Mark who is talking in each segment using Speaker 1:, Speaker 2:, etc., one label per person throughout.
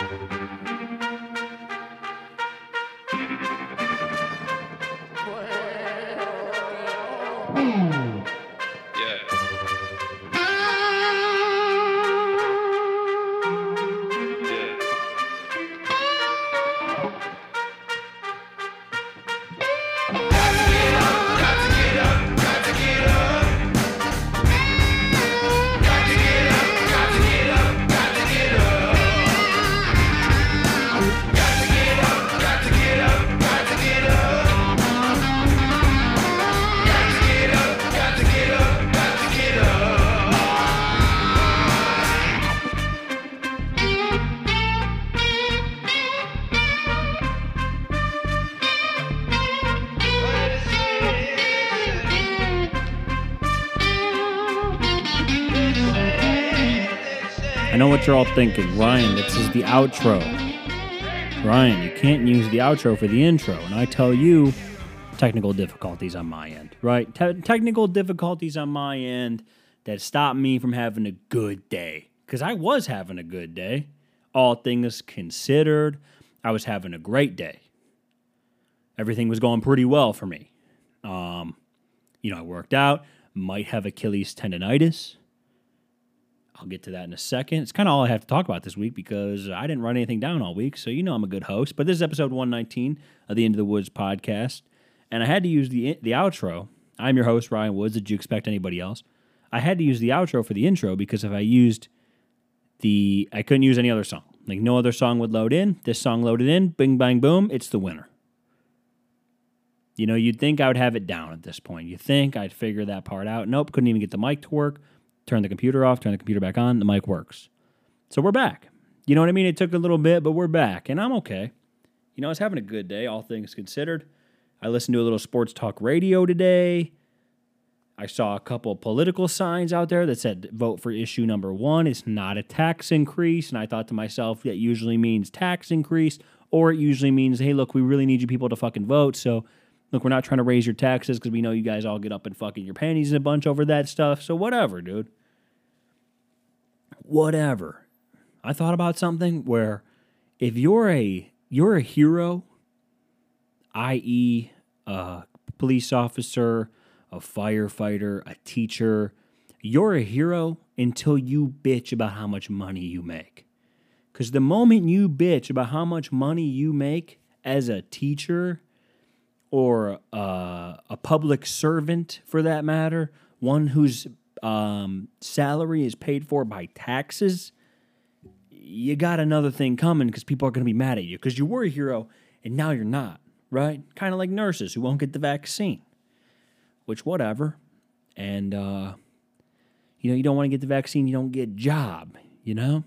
Speaker 1: I know what you're all thinking. Ryan, this is the outro. Ryan, you can't use the outro for the intro. And I tell you, technical difficulties on my end, right? Te- technical difficulties on my end that stop me from having a good day. Because I was having a good day. All things considered, I was having a great day. Everything was going pretty well for me. Um, you know, I worked out, might have Achilles tendonitis. I'll get to that in a second. It's kind of all I have to talk about this week because I didn't write anything down all week, so you know I'm a good host. But this is episode 119 of the End of the Woods podcast, and I had to use the the outro. I'm your host Ryan Woods. Did you expect anybody else? I had to use the outro for the intro because if I used the, I couldn't use any other song. Like no other song would load in. This song loaded in. Bing bang boom. It's the winner. You know, you'd think I would have it down at this point. You think I'd figure that part out. Nope, couldn't even get the mic to work turn the computer off, turn the computer back on, the mic works. So we're back. You know what I mean? It took a little bit, but we're back, and I'm okay. You know, I was having a good day, all things considered. I listened to a little sports talk radio today. I saw a couple political signs out there that said vote for issue number one. It's not a tax increase. And I thought to myself, that usually means tax increase, or it usually means, hey, look, we really need you people to fucking vote. So look, we're not trying to raise your taxes because we know you guys all get up and fucking your panties a bunch over that stuff. So whatever, dude whatever. I thought about something where if you're a you're a hero, i.e., a police officer, a firefighter, a teacher, you're a hero until you bitch about how much money you make. Because the moment you bitch about how much money you make as a teacher or a, a public servant for that matter, one whose um, salary is paid for by taxes, you got another thing coming because people are going to be mad at you because you were a hero and now you're not, right? Kind of like nurses who won't get the vaccine, which, whatever. And, uh, you know, you don't want to get the vaccine, you don't get job, you know?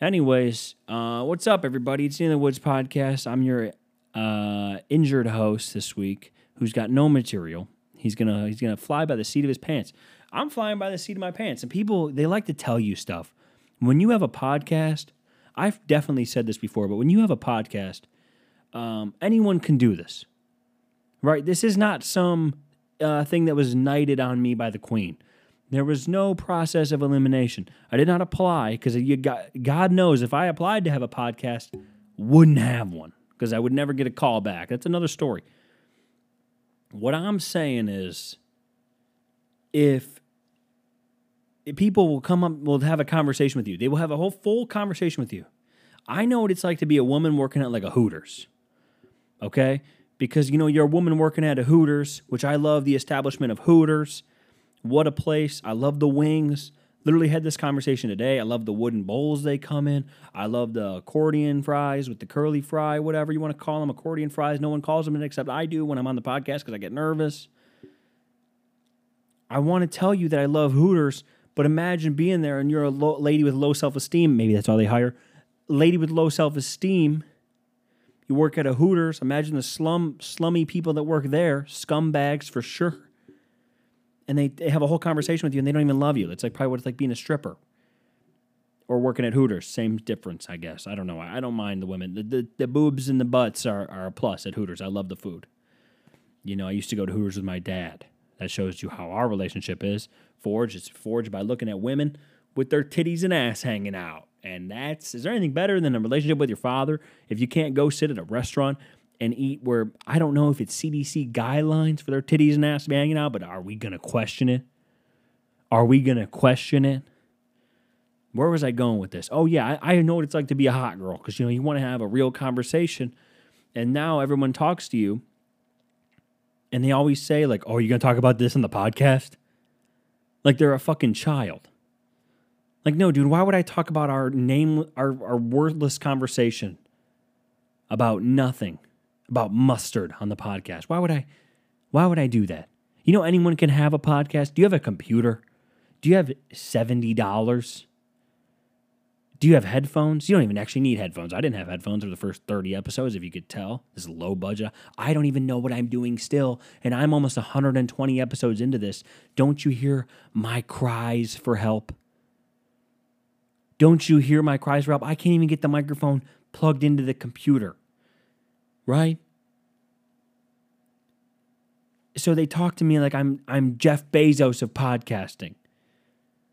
Speaker 1: Anyways, uh, what's up, everybody? It's the In the Woods podcast. I'm your uh, injured host this week who's got no material. He's gonna he's gonna fly by the seat of his pants. I'm flying by the seat of my pants. And people, they like to tell you stuff. When you have a podcast, I've definitely said this before, but when you have a podcast, um, anyone can do this, right? This is not some uh, thing that was knighted on me by the queen. There was no process of elimination. I did not apply because God knows if I applied to have a podcast, wouldn't have one because I would never get a call back. That's another story. What I'm saying is, if people will come up, will have a conversation with you. They will have a whole full conversation with you. I know what it's like to be a woman working at like a Hooters. Okay? Because you know, you're a woman working at a Hooters, which I love the establishment of Hooters. What a place. I love the wings. Literally had this conversation today. I love the wooden bowls they come in. I love the accordion fries with the curly fry, whatever you want to call them, accordion fries. No one calls them it except I do when I'm on the podcast because I get nervous. I want to tell you that I love Hooters but imagine being there and you're a lady with low self esteem. Maybe that's all they hire. Lady with low self esteem. You work at a Hooters. Imagine the slum, slummy people that work there, scumbags for sure. And they, they have a whole conversation with you and they don't even love you. It's like probably what it's like being a stripper or working at Hooters. Same difference, I guess. I don't know. I don't mind the women. The, the, the boobs and the butts are, are a plus at Hooters. I love the food. You know, I used to go to Hooters with my dad. That shows you how our relationship is forged. It's forged by looking at women with their titties and ass hanging out. And that's is there anything better than a relationship with your father if you can't go sit at a restaurant and eat where I don't know if it's CDC guidelines for their titties and ass hanging out, but are we gonna question it? Are we gonna question it? Where was I going with this? Oh yeah, I, I know what it's like to be a hot girl because you know you want to have a real conversation, and now everyone talks to you, and they always say like, "Oh, are you gonna talk about this in the podcast?" Like they're a fucking child. Like, no, dude, why would I talk about our name, our, our worthless conversation about nothing, about mustard on the podcast? Why would I, why would I do that? You know, anyone can have a podcast. Do you have a computer? Do you have $70? Do you have headphones? You don't even actually need headphones. I didn't have headphones for the first 30 episodes, if you could tell. This is low budget. I don't even know what I'm doing still. And I'm almost 120 episodes into this. Don't you hear my cries for help? Don't you hear my cries for help? I can't even get the microphone plugged into the computer. Right? So they talk to me like I'm I'm Jeff Bezos of podcasting.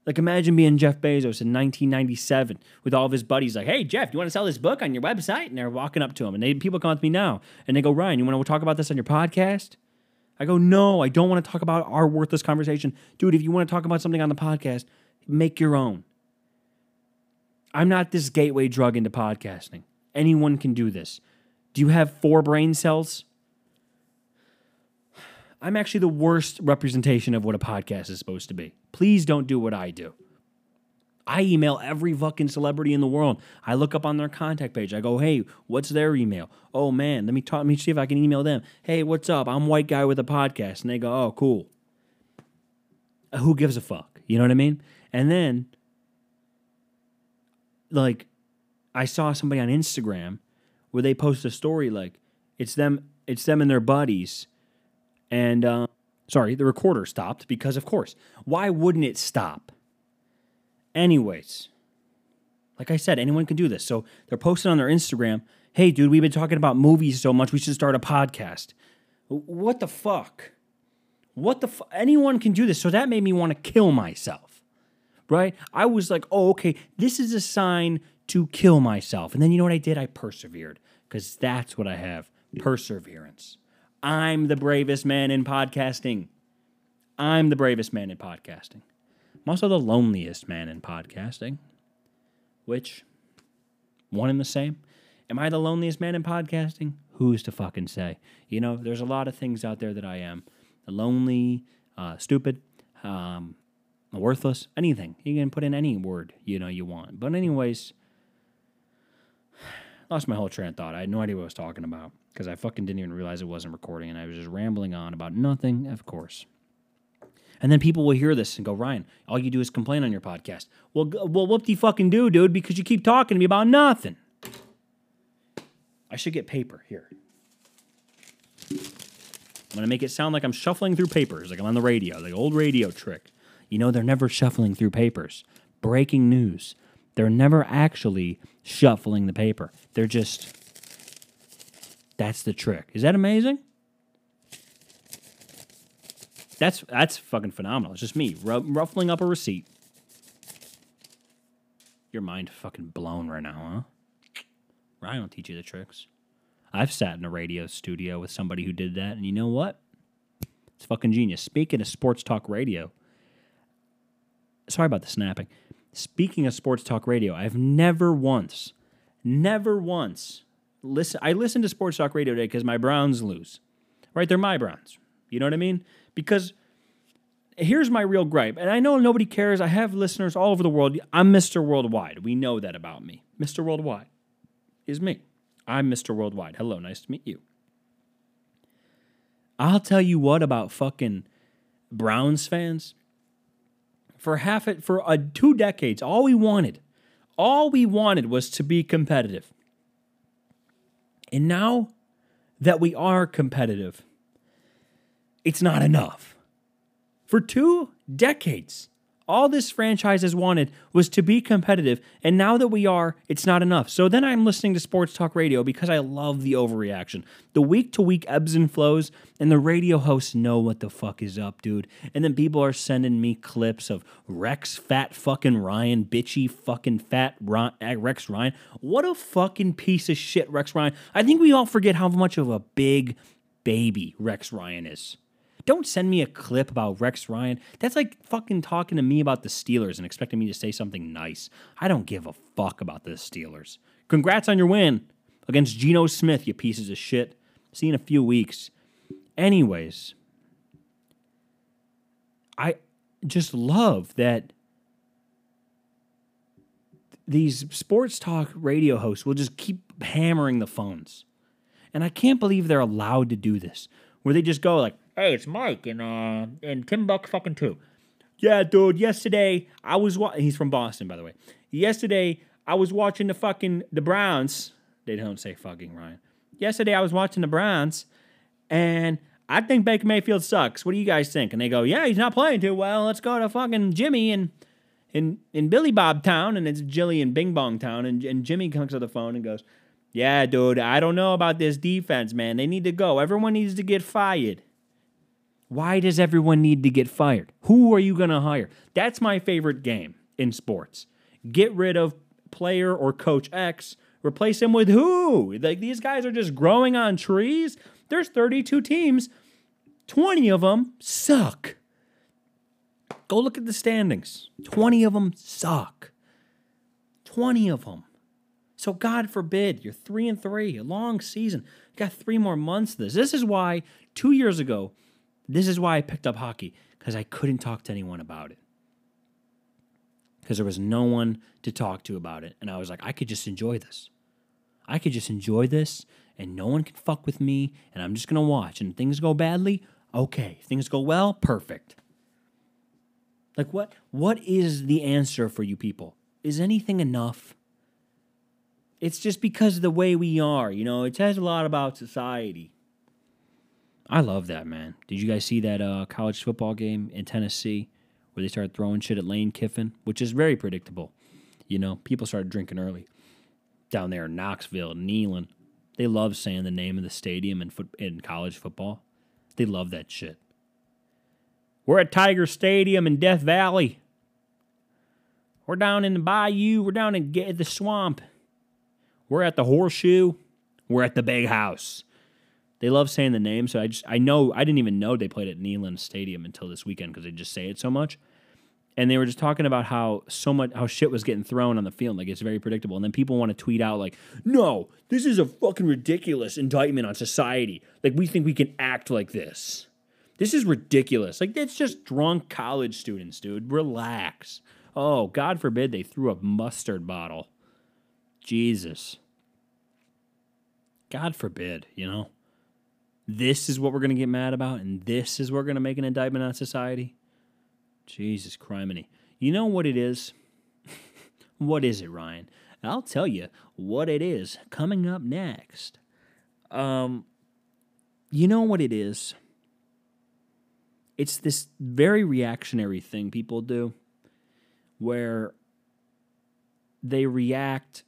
Speaker 1: Like imagine being Jeff Bezos in 1997 with all of his buddies like, "Hey Jeff, you want to sell this book on your website?" And they're walking up to him and they people come up to me now and they go, "Ryan, you want to talk about this on your podcast?" I go, "No, I don't want to talk about our worthless conversation." Dude, if you want to talk about something on the podcast, make your own. I'm not this gateway drug into podcasting. Anyone can do this. Do you have four brain cells? I'm actually the worst representation of what a podcast is supposed to be. Please don't do what I do. I email every fucking celebrity in the world. I look up on their contact page. I go, hey, what's their email? Oh man, let me talk. Let me see if I can email them. Hey, what's up? I'm white guy with a podcast, and they go, oh, cool. Uh, who gives a fuck? You know what I mean? And then, like, I saw somebody on Instagram where they post a story like it's them, it's them and their buddies and uh, sorry, the recorder stopped because, of course, why wouldn't it stop? Anyways, like I said, anyone can do this. So they're posting on their Instagram, hey, dude, we've been talking about movies so much, we should start a podcast. What the fuck? What the fuck? Anyone can do this. So that made me want to kill myself, right? I was like, oh, okay, this is a sign to kill myself. And then you know what I did? I persevered because that's what I have perseverance. I'm the bravest man in podcasting. I'm the bravest man in podcasting. I'm also the loneliest man in podcasting, which, one and the same. Am I the loneliest man in podcasting? Who's to fucking say? You know, there's a lot of things out there that I am lonely, uh, stupid, um, worthless, anything. You can put in any word you know you want. But anyways, lost my whole train of thought. I had no idea what I was talking about because I fucking didn't even realize it wasn't recording and I was just rambling on about nothing, of course. And then people will hear this and go, Ryan, all you do is complain on your podcast. Well, well, whoop de fucking do, dude, because you keep talking to me about nothing. I should get paper here. I'm gonna make it sound like I'm shuffling through papers, like I'm on the radio, the old radio trick. You know, they're never shuffling through papers. Breaking news. They're never actually shuffling the paper. They're just that's the trick. Is that amazing? That's that's fucking phenomenal. It's just me ruffling up a receipt. Your mind fucking blown right now, huh? I don't teach you the tricks. I've sat in a radio studio with somebody who did that, and you know what? It's fucking genius. Speaking of sports talk radio, sorry about the snapping. Speaking of sports talk radio, I've never once, never once listen. I listen to Sports Talk Radio today because my Browns lose. Right? They're my Browns. You know what I mean? Because here's my real gripe, and I know nobody cares. I have listeners all over the world. I'm Mr. Worldwide. We know that about me. Mr. Worldwide is me. I'm Mr. Worldwide. Hello, nice to meet you. I'll tell you what about fucking Browns fans. For half it for uh, two decades, all we wanted, all we wanted was to be competitive. And now that we are competitive, it's not enough. For two decades, All this franchise has wanted was to be competitive, and now that we are, it's not enough. So then I'm listening to sports talk radio because I love the overreaction. The week to week ebbs and flows, and the radio hosts know what the fuck is up, dude. And then people are sending me clips of Rex fat fucking Ryan, bitchy fucking fat eh, Rex Ryan. What a fucking piece of shit, Rex Ryan. I think we all forget how much of a big baby Rex Ryan is. Don't send me a clip about Rex Ryan. That's like fucking talking to me about the Steelers and expecting me to say something nice. I don't give a fuck about the Steelers. Congrats on your win against Geno Smith, you pieces of shit. See you in a few weeks. Anyways, I just love that these sports talk radio hosts will just keep hammering the phones. And I can't believe they're allowed to do this, where they just go like, Hey, it's Mike and uh and Tim Buck fucking too. Yeah, dude. Yesterday I was wa- he's from Boston, by the way. Yesterday I was watching the fucking the Browns. They don't say fucking Ryan. Yesterday I was watching the Browns, and I think Baker Mayfield sucks. What do you guys think? And they go, Yeah, he's not playing too well. Let's go to fucking Jimmy and in in Billy Bob Town, and it's Jilly and Bing Bong Town, and and Jimmy comes to the phone and goes, Yeah, dude, I don't know about this defense, man. They need to go. Everyone needs to get fired. Why does everyone need to get fired? Who are you going to hire? That's my favorite game in sports. Get rid of player or coach X, replace him with who? Like these guys are just growing on trees. There's 32 teams, 20 of them suck. Go look at the standings. 20 of them suck. 20 of them. So God forbid you're 3 and 3, a long season. You got 3 more months of this. This is why 2 years ago this is why I picked up hockey, because I couldn't talk to anyone about it. Because there was no one to talk to about it. And I was like, I could just enjoy this. I could just enjoy this, and no one can fuck with me, and I'm just going to watch. And things go badly, okay. Things go well, perfect. Like what what is the answer for you people? Is anything enough? It's just because of the way we are, you know, it says a lot about society. I love that, man. Did you guys see that uh, college football game in Tennessee where they started throwing shit at Lane Kiffin, which is very predictable. You know, people started drinking early down there in Knoxville, Neyland. They love saying the name of the stadium in, foot, in college football. They love that shit. We're at Tiger Stadium in Death Valley. We're down in the bayou. We're down in the swamp. We're at the horseshoe. We're at the big house. They love saying the name, so I just I know I didn't even know they played at Neyland Stadium until this weekend because they just say it so much. And they were just talking about how so much how shit was getting thrown on the field, like it's very predictable. And then people want to tweet out like, "No, this is a fucking ridiculous indictment on society. Like we think we can act like this. This is ridiculous. Like it's just drunk college students, dude. Relax. Oh, God forbid they threw a mustard bottle. Jesus. God forbid, you know this is what we're going to get mad about and this is what we're going to make an indictment on society? Jesus criminy. You know what it is? what is it, Ryan? I'll tell you what it is coming up next. Um, you know what it is? It's this very reactionary thing people do where they react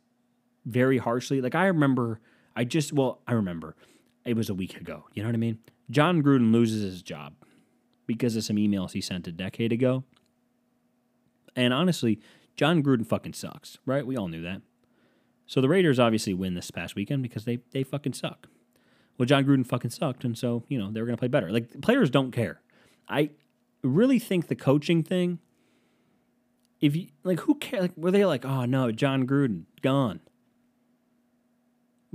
Speaker 1: very harshly. Like I remember, I just, well, I remember it was a week ago. You know what I mean? Jon Gruden loses his job because of some emails he sent a decade ago. And honestly, Jon Gruden fucking sucks, right? We all knew that. So the Raiders obviously win this past weekend because they they fucking suck. Well, Jon Gruden fucking sucked, and so you know they were gonna play better. Like players don't care. I really think the coaching thing. If you like, who cares? Like, were they like, oh no, Jon Gruden gone?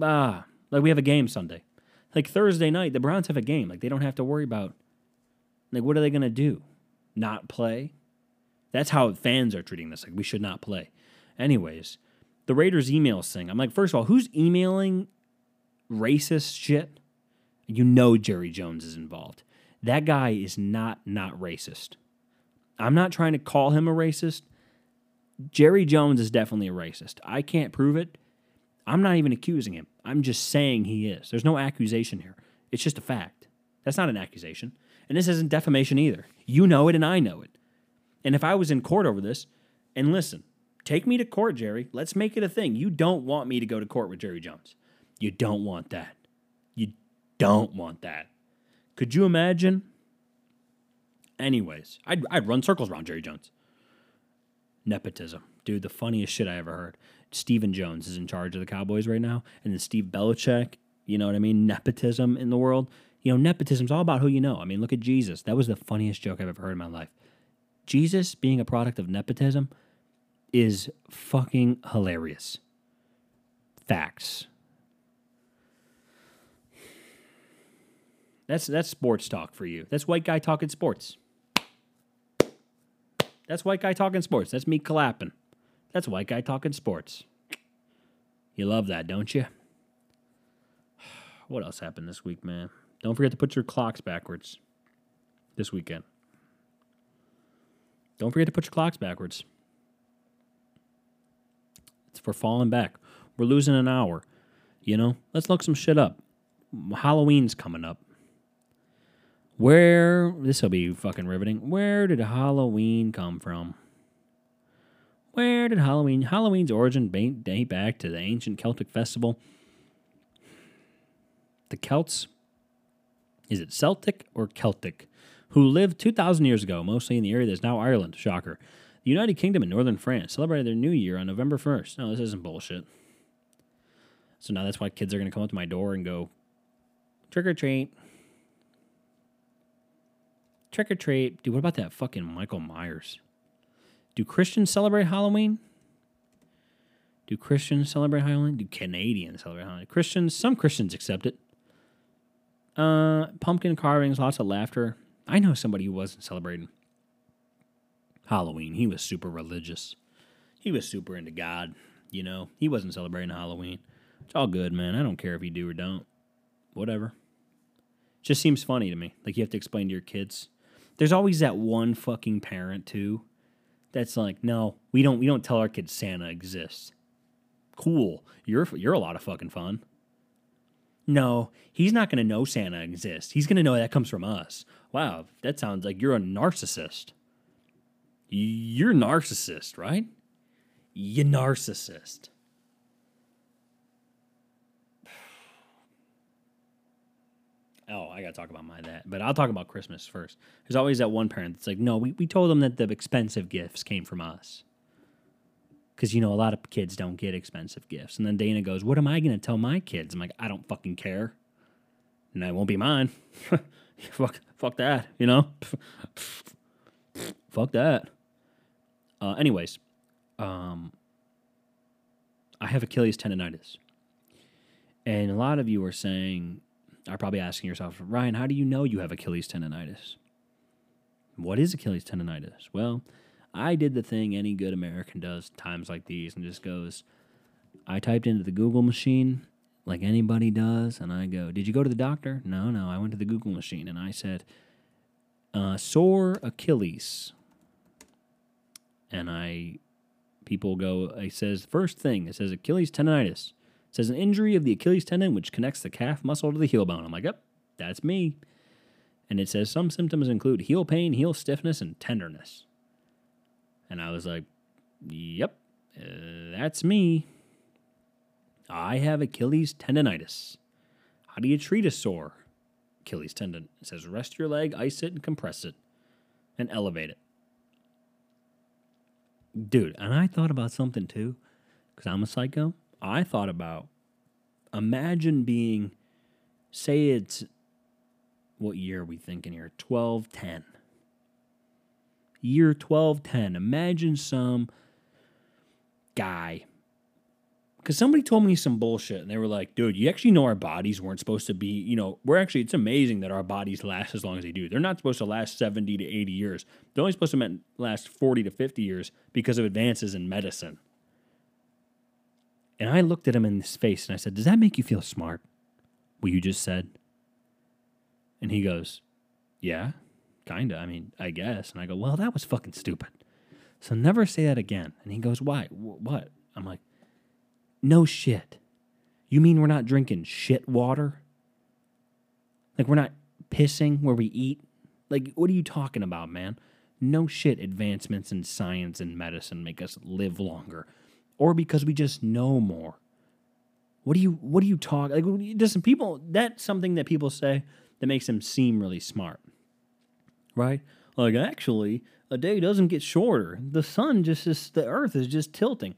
Speaker 1: Ah, like we have a game Sunday. Like Thursday night, the Browns have a game. Like they don't have to worry about like what are they to do? Not play? That's how fans are treating this. Like we should not play. Anyways, the Raiders emails thing. I'm like, first of all, who's emailing racist shit? You know Jerry Jones is involved. That guy is not not racist. I'm not trying to call him a racist. Jerry Jones is definitely a racist. I can't prove it. I'm not even accusing him. I'm just saying he is. There's no accusation here. It's just a fact. That's not an accusation. And this isn't defamation either. You know it and I know it. And if I was in court over this, and listen, take me to court, Jerry. Let's make it a thing. You don't want me to go to court with Jerry Jones. You don't want that. You don't want that. Could you imagine? Anyways, I'd, I'd run circles around Jerry Jones. Nepotism. Dude, the funniest shit I ever heard. Stephen Jones is in charge of the Cowboys right now, and then Steve Belichick, you know what I mean? Nepotism in the world. You know, nepotism's all about who you know. I mean, look at Jesus. That was the funniest joke I've ever heard in my life. Jesus being a product of nepotism is fucking hilarious. Facts. That's that's sports talk for you. That's white guy talking sports. That's white guy talking sports. That's me clapping. That's white guy talking sports. You love that, don't you? What else happened this week, man? Don't forget to put your clocks backwards this weekend. Don't forget to put your clocks backwards. It's for falling back. We're losing an hour. You know, let's look some shit up. Halloween's coming up. Where this will be fucking riveting. Where did Halloween come from? Where did Halloween Halloween's origin date back to the ancient Celtic festival? The Celts is it Celtic or Celtic? Who lived 2,000 years ago, mostly in the area that's now Ireland. Shocker. The United Kingdom and Northern France celebrated their new year on November 1st. No, this isn't bullshit. So now that's why kids are going to come up to my door and go, trick or treat. Trick or treat. Dude, what about that fucking Michael Myers? Do Christians celebrate Halloween? Do Christians celebrate Halloween? Do Canadians celebrate Halloween? Christians, some Christians accept it. Uh, pumpkin carvings, lots of laughter. I know somebody who wasn't celebrating Halloween. He was super religious. He was super into God. You know, he wasn't celebrating Halloween. It's all good, man. I don't care if you do or don't. Whatever. It Just seems funny to me. Like you have to explain to your kids there's always that one fucking parent too that's like, no, we don't we don't tell our kids Santa exists. Cool. You're you're a lot of fucking fun. No, he's not going to know Santa exists. He's going to know that comes from us. Wow, that sounds like you're a narcissist. You're narcissist, right? You narcissist. Oh, I got to talk about my that. But I'll talk about Christmas first. There's always that one parent that's like, no, we, we told them that the expensive gifts came from us. Because, you know, a lot of kids don't get expensive gifts. And then Dana goes, what am I to tell my kids? I'm like, I don't fucking care. And that won't be mine. fuck, fuck that, you know? fuck that. Uh, anyways, um, I have Achilles tendonitis. And a lot of you are saying, are probably asking yourself, Ryan, how do you know you have Achilles tendonitis? What is Achilles tendonitis? Well, I did the thing any good American does times like these and just goes, I typed into the Google machine like anybody does, and I go, Did you go to the doctor? No, no. I went to the Google machine and I said, uh, Sore Achilles. And I, people go, it says, first thing, it says Achilles tendonitis. It says an injury of the Achilles tendon which connects the calf muscle to the heel bone. I'm like, yep, that's me. And it says some symptoms include heel pain, heel stiffness, and tenderness. And I was like, yep, uh, that's me. I have Achilles tendonitis. How do you treat a sore Achilles tendon? It says rest your leg, ice it, and compress it, and elevate it. Dude, and I thought about something too, because I'm a psycho. I thought about imagine being, say it's, what year are we thinking here? 1210. Year 1210. Imagine some guy. Because somebody told me some bullshit and they were like, dude, you actually know our bodies weren't supposed to be, you know, we're actually, it's amazing that our bodies last as long as they do. They're not supposed to last 70 to 80 years. They're only supposed to last 40 to 50 years because of advances in medicine. And I looked at him in his face and I said, Does that make you feel smart? What you just said? And he goes, Yeah, kinda. I mean, I guess. And I go, Well, that was fucking stupid. So never say that again. And he goes, Why? What? I'm like, No shit. You mean we're not drinking shit water? Like we're not pissing where we eat? Like, what are you talking about, man? no shit advancements in science and medicine make us live longer or because we just know more. What do you what do you talk like does some people that's something that people say that makes them seem really smart. Right? Like actually, a day doesn't get shorter. The sun just is the earth is just tilting.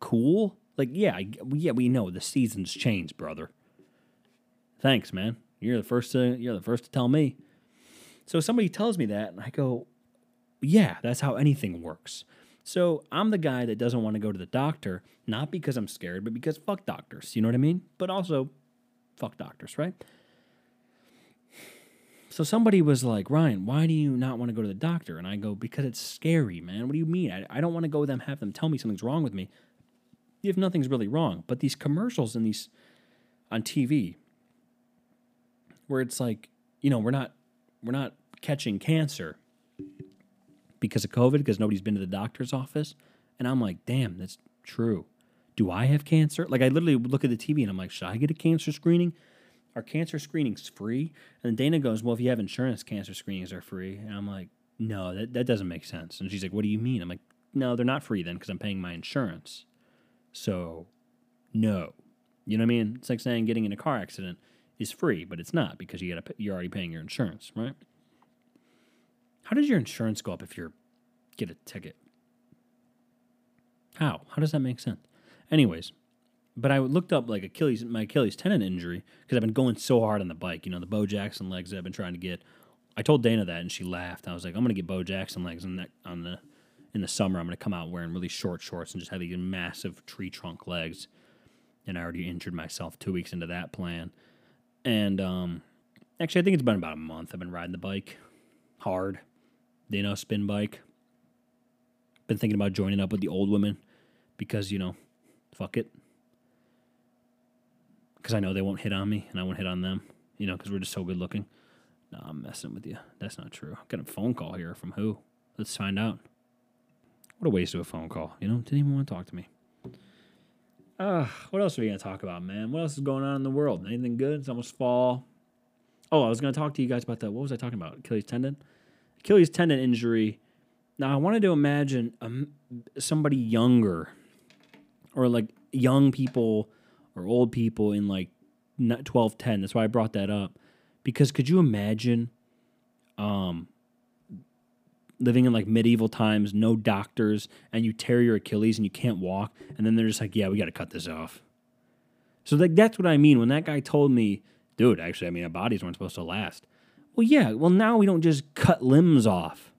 Speaker 1: Cool. Like yeah, yeah, we know the seasons change, brother. Thanks, man. You're the first to you're the first to tell me. So somebody tells me that and I go, "Yeah, that's how anything works." So I'm the guy that doesn't want to go to the doctor, not because I'm scared, but because fuck doctors. You know what I mean? But also, fuck doctors, right? So somebody was like, Ryan, why do you not want to go to the doctor? And I go, because it's scary, man. What do you mean? I, I don't want to go them have them tell me something's wrong with me if nothing's really wrong. But these commercials and these on TV where it's like, you know, we're not we're not catching cancer because of COVID because nobody's been to the doctor's office. And I'm like, damn, that's true. Do I have cancer? Like, I literally look at the TV and I'm like, should I get a cancer screening? Are cancer screenings free? And Dana goes, well, if you have insurance, cancer screenings are free. And I'm like, no, that, that doesn't make sense. And she's like, what do you mean? I'm like, no, they're not free then because I'm paying my insurance. So, no. You know what I mean? It's like saying getting in a car accident is free, but it's not because you got you're already paying your insurance, right? How does your insurance go up if you get a ticket? How? How does that make sense? Anyways, but I looked up like Achilles, my Achilles tendon injury because I've been going so hard on the bike. You know, the Bo Jackson legs that I've been trying to get. I told Dana that, and she laughed. I was like, I'm gonna get Bo Jackson legs on that on the in the summer. I'm gonna come out wearing really short shorts and just have these massive tree trunk legs. And I already injured myself two weeks into that plan. And um, actually, I think it's been about a month. I've been riding the bike hard you know, spin bike. Been thinking about joining up with the old women because, you know, fuck it. Because I know they won't hit on me and I won't hit on them, you know, because we're just so good looking. No, I'm messing with you. That's not true. I got a phone call here from who? Let's find out. What a waste of a phone call. You know, didn't even want to talk to me. Uh, what else are we going to talk about, man? What else is going on in the world? Anything good? It's almost fall. Oh, I was going to talk to you guys about that. What was I talking about? Achilles tendon? Achilles tendon injury. Now I wanted to imagine um, somebody younger, or like young people or old people in like twelve ten. That's why I brought that up, because could you imagine, um, living in like medieval times, no doctors, and you tear your Achilles and you can't walk, and then they're just like, yeah, we got to cut this off. So like that's what I mean when that guy told me, dude. Actually, I mean, our bodies weren't supposed to last. Well, yeah. Well, now we don't just cut limbs off.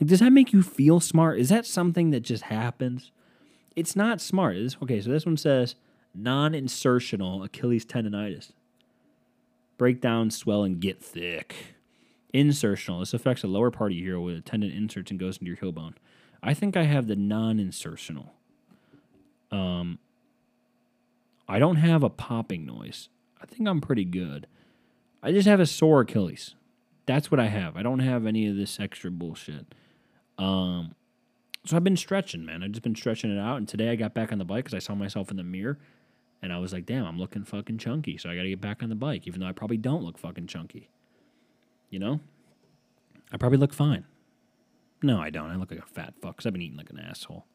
Speaker 1: Like, does that make you feel smart? Is that something that just happens? It's not smart. Okay, so this one says non insertional Achilles tendonitis. Breakdown, swell, and get thick. Insertional. This affects the lower part of your heel where the tendon inserts and goes into your heel bone. I think I have the non insertional. Um, I don't have a popping noise. I think I'm pretty good. I just have a sore Achilles. That's what I have. I don't have any of this extra bullshit. Um, so I've been stretching, man. I've just been stretching it out. And today I got back on the bike because I saw myself in the mirror, and I was like, "Damn, I'm looking fucking chunky." So I got to get back on the bike, even though I probably don't look fucking chunky. You know, I probably look fine. No, I don't. I look like a fat fuck because I've been eating like an asshole.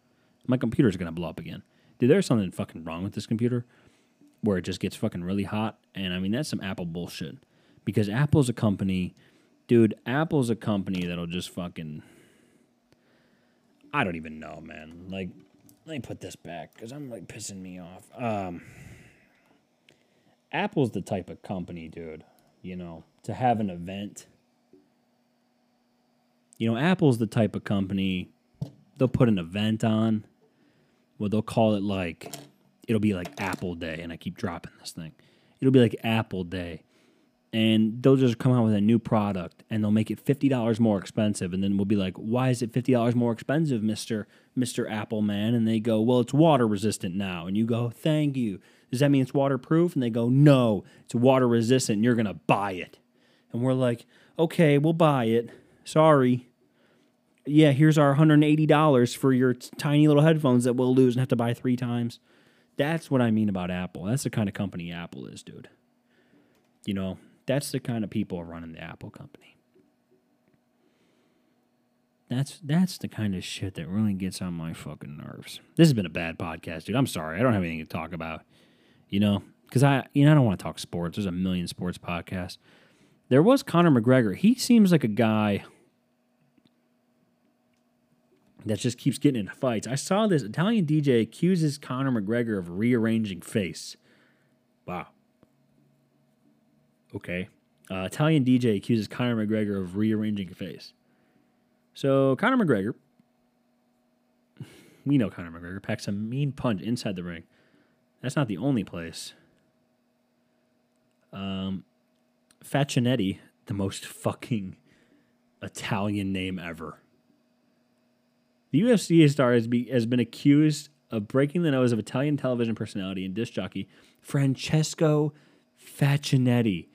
Speaker 1: My computer's gonna blow up again. Dude, there's something fucking wrong with this computer where it just gets fucking really hot. And I mean, that's some Apple bullshit because Apple's a company, dude. Apple's a company that'll just fucking. I don't even know, man. Like, let me put this back because I'm like pissing me off. Um, Apple's the type of company, dude. You know, to have an event. You know, Apple's the type of company. They'll put an event on. Well, they'll call it like, it'll be like Apple Day, and I keep dropping this thing. It'll be like Apple Day and they'll just come out with a new product and they'll make it $50 more expensive and then we'll be like why is it $50 more expensive mr mr apple man? And they go well it's water resistant now. And you go thank you. Does that mean it's waterproof? And they go no it's water resistant you're going to buy it. And we're like okay we'll buy it. Sorry. Yeah here's our $180 for your tiny little headphones that we'll lose and have to buy three times. That's what i mean about apple. That's the kind of company apple is dude. You know that's the kind of people running the Apple company. that's that's the kind of shit that really gets on my fucking nerves. This has been a bad podcast, dude. I'm sorry. I don't have anything to talk about. You know, because I you know I don't want to talk sports. There's a million sports podcasts. There was Conor McGregor. He seems like a guy that just keeps getting into fights. I saw this Italian DJ accuses Conor McGregor of rearranging face. Wow. Okay. Uh, Italian DJ accuses Conor McGregor of rearranging a face. So Conor McGregor, we know Conor McGregor packs a mean punch inside the ring. That's not the only place. Um, the most fucking Italian name ever. The UFC star has, be, has been accused of breaking the nose of Italian television personality and disc jockey Francesco Facchinetti.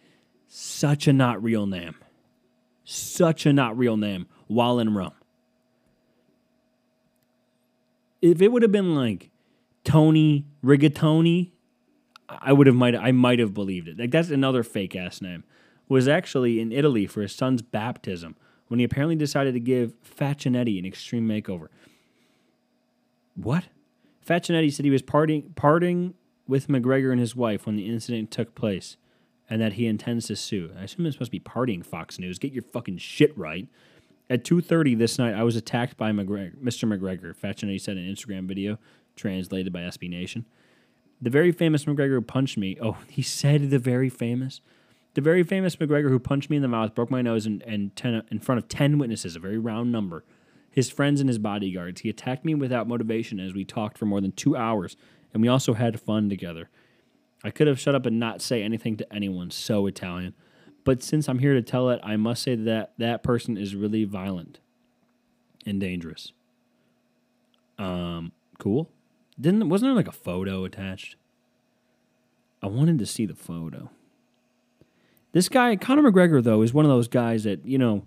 Speaker 1: Such a not real name. Such a not real name while in Rome. If it would have been like Tony Rigatoni, I would have might I might have believed it. Like that's another fake ass name. Was actually in Italy for his son's baptism when he apparently decided to give Facchinetti an extreme makeover. What? Facchinetti said he was parting parting with McGregor and his wife when the incident took place, and that he intends to sue. I assume it's supposed to be partying. Fox News, get your fucking shit right. At 2:30 this night, I was attacked by Mr. McGregor, Mr. McGregor. Facchinetti said in an Instagram video, translated by SB Nation. The very famous McGregor who punched me. Oh, he said the very famous. The very famous McGregor who punched me in the mouth, broke my nose, and, and ten, in front of 10 witnesses, a very round number, his friends and his bodyguards. He attacked me without motivation as we talked for more than two hours, and we also had fun together. I could have shut up and not say anything to anyone, so Italian. But since I'm here to tell it, I must say that that person is really violent and dangerous. Um, cool. Didn't wasn't there like a photo attached? I wanted to see the photo. This guy, Conor McGregor, though, is one of those guys that, you know,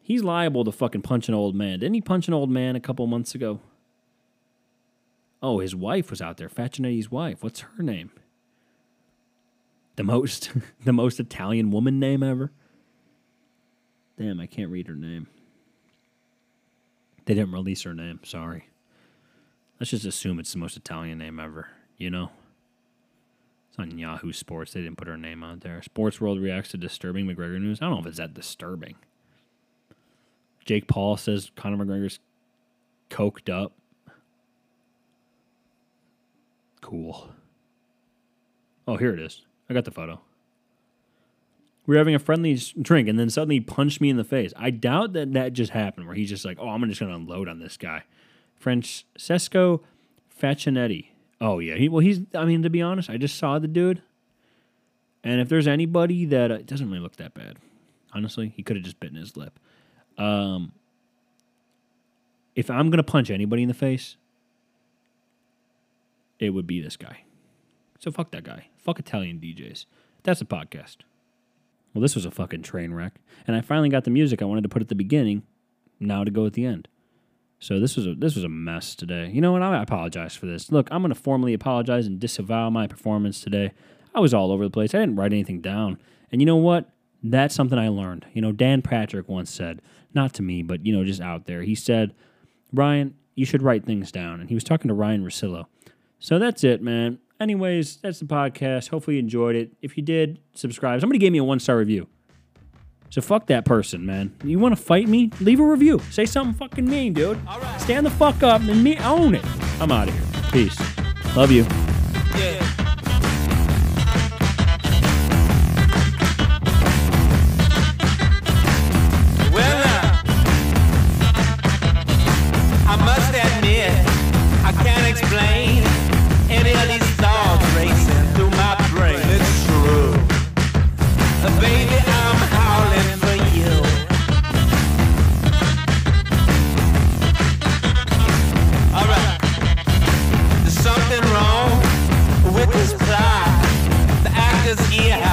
Speaker 1: he's liable to fucking punch an old man. Didn't he punch an old man a couple months ago? Oh, his wife was out there, Facchinetti's wife. What's her name? The most the most Italian woman name ever. Damn, I can't read her name. They didn't release her name, sorry. Let's just assume it's the most Italian name ever, you know? It's on Yahoo Sports. They didn't put her name out there. Sports World reacts to disturbing McGregor news. I don't know if it's that disturbing. Jake Paul says Conor McGregor's coked up. Cool. Oh, here it is. I got the photo. We were having a friendly drink, and then suddenly he punched me in the face. I doubt that that just happened, where he's just like, "Oh, I'm just gonna unload on this guy." Francesco Facchinetti. Oh yeah, he well he's. I mean, to be honest, I just saw the dude, and if there's anybody that uh, doesn't really look that bad, honestly, he could have just bitten his lip. Um, if I'm gonna punch anybody in the face, it would be this guy. So fuck that guy. Fuck Italian DJs. That's a podcast. Well, this was a fucking train wreck, and I finally got the music I wanted to put at the beginning, now to go at the end. So this was a this was a mess today. You know what? I apologize for this. Look, I'm going to formally apologize and disavow my performance today. I was all over the place. I didn't write anything down. And you know what? That's something I learned. You know, Dan Patrick once said, not to me, but you know, just out there. He said, "Ryan, you should write things down." And he was talking to Ryen Russillo. So that's it, man. Anyways, that's the podcast. Hopefully you enjoyed it. If you did, subscribe. Somebody gave me a one star review. So fuck that person, man. You want to fight me? Leave a review. Say something fucking mean, dude. Stand the fuck up and me own it. I'm out of here. Peace. Love you. yeah.